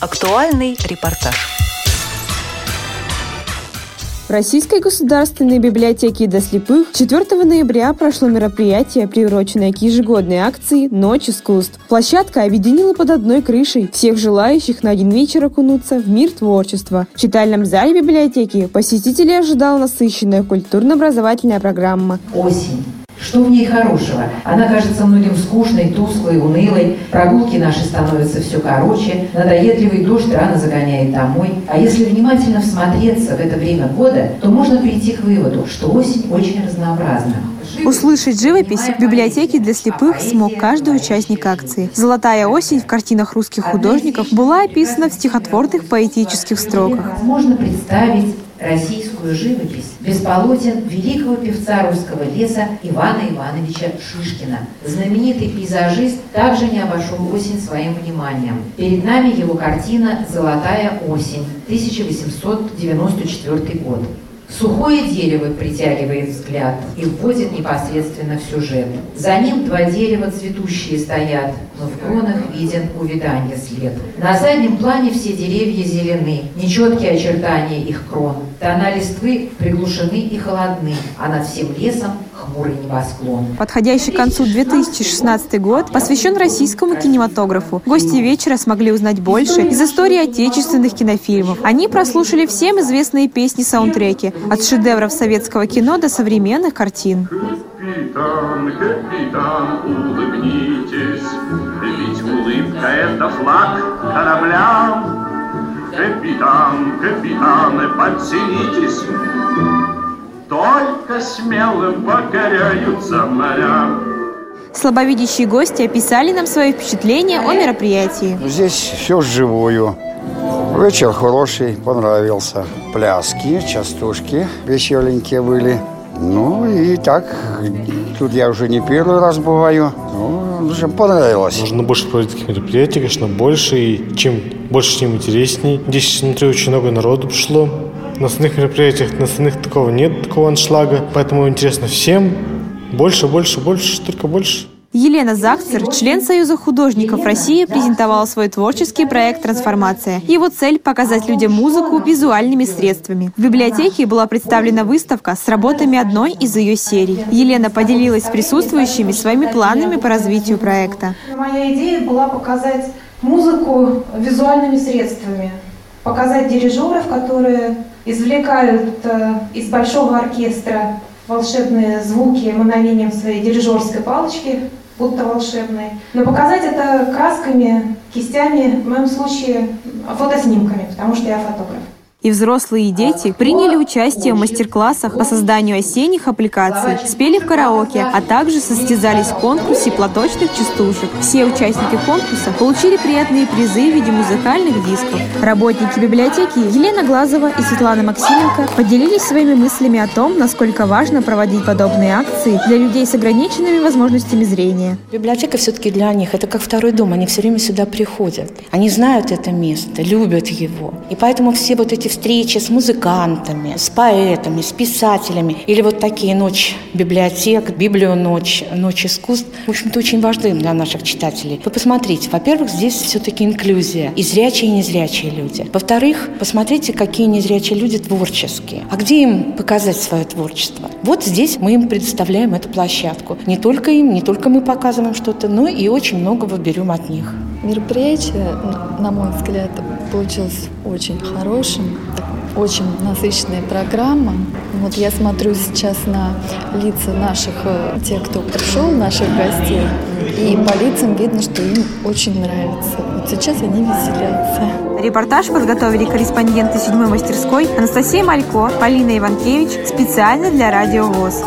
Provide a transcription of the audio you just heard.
Актуальный репортаж. В Российской государственной библиотеке для слепых 4 ноября прошло мероприятие, приуроченное к ежегодной акции «Ночь искусств». Площадка объединила под одной крышей всех желающих на один вечер окунуться в мир творчества. В читальном зале библиотеки посетителей ожидала насыщенная культурно-образовательная программа. Осень что в ней хорошего? Она кажется многим скучной, тусклой, унылой. Прогулки наши становятся все короче. Надоедливый дождь рано загоняет домой. А если внимательно всмотреться в это время года, то можно прийти к выводу, что осень очень разнообразна. Услышать живопись в библиотеке для слепых смог каждый участник акции. «Золотая осень» в картинах русских художников была описана в стихотворных поэтических строках. Можно представить российскую живопись без полотен великого певца русского леса Ивана Ивановича Шишкина. Знаменитый пейзажист также не обошел осень своим вниманием. Перед нами его картина «Золотая осень», 1894 год. Сухое дерево притягивает взгляд и вводит непосредственно в сюжет. За ним два дерева цветущие стоят, но в кронах виден увядание след. На заднем плане все деревья зелены, нечеткие очертания их крон. Тона листвы приглушены и холодны, а над всем лесом хмурый небосклон. Подходящий к концу 2016 год посвящен российскому кинематографу. Гости вечера смогли узнать больше из истории отечественных кинофильмов. Они прослушали всем известные песни-саундтреки, от шедевров советского кино до современных картин. Капитан, капитан, улыбнитесь, ведь улыбка — это флаг корабля. Капитан, капитан, подтянитесь, только смелым покоряются моря. Слабовидящие гости описали нам свои впечатления о мероприятии. Здесь все живую. Вечер хороший, понравился. Пляски, частушки веселенькие были. Ну и так, тут я уже не первый раз бываю. Ну, уже понравилось. Нужно больше проводить таких мероприятий, конечно, больше. И чем больше, тем интересней. Здесь, смотрю, очень много народу пришло. На остальных мероприятиях, на остальных такого нет, такого аншлага. Поэтому интересно всем. Больше, больше, больше, только больше. Елена Закцер, член Союза художников России, презентовала свой творческий проект «Трансформация». Его цель – показать людям музыку визуальными средствами. В библиотеке была представлена выставка с работами одной из ее серий. Елена поделилась с присутствующими своими планами по развитию проекта. Моя идея была показать музыку визуальными средствами, показать дирижеров, которые извлекают э, из большого оркестра волшебные звуки мановением своей дирижерской палочки, будто волшебной. Но показать это красками, кистями, в моем случае фотоснимками, потому что я фотограф. И взрослые, и дети приняли участие в мастер-классах по созданию осенних аппликаций, спели в караоке, а также состязались в конкурсе платочных частушек. Все участники конкурса получили приятные призы в виде музыкальных дисков. Работники библиотеки Елена Глазова и Светлана Максименко поделились своими мыслями о том, насколько важно проводить подобные акции для людей с ограниченными возможностями зрения. Библиотека все-таки для них это как второй дом, они все время сюда приходят. Они знают это место, любят его. И поэтому все вот эти встречи с музыкантами, с поэтами, с писателями, или вот такие ночь библиотек, библионочь, ночь искусств, в общем-то, очень важны для наших читателей. Вы посмотрите, во-первых, здесь все-таки инклюзия, и зрячие, и незрячие люди. Во-вторых, посмотрите, какие незрячие люди творческие. А где им показать свое творчество? Вот здесь мы им предоставляем эту площадку. Не только им, не только мы показываем что-то, но и очень многого берем от них. Мероприятие, на мой взгляд, получилось очень хорошим, очень насыщенная программа. Вот я смотрю сейчас на лица наших, э, тех, кто пришел, наших гостей, и по лицам видно, что им очень нравится. Вот сейчас они веселятся. Репортаж подготовили корреспонденты седьмой мастерской Анастасия Малько, Полина Иванкевич специально для Радио ВОЗ.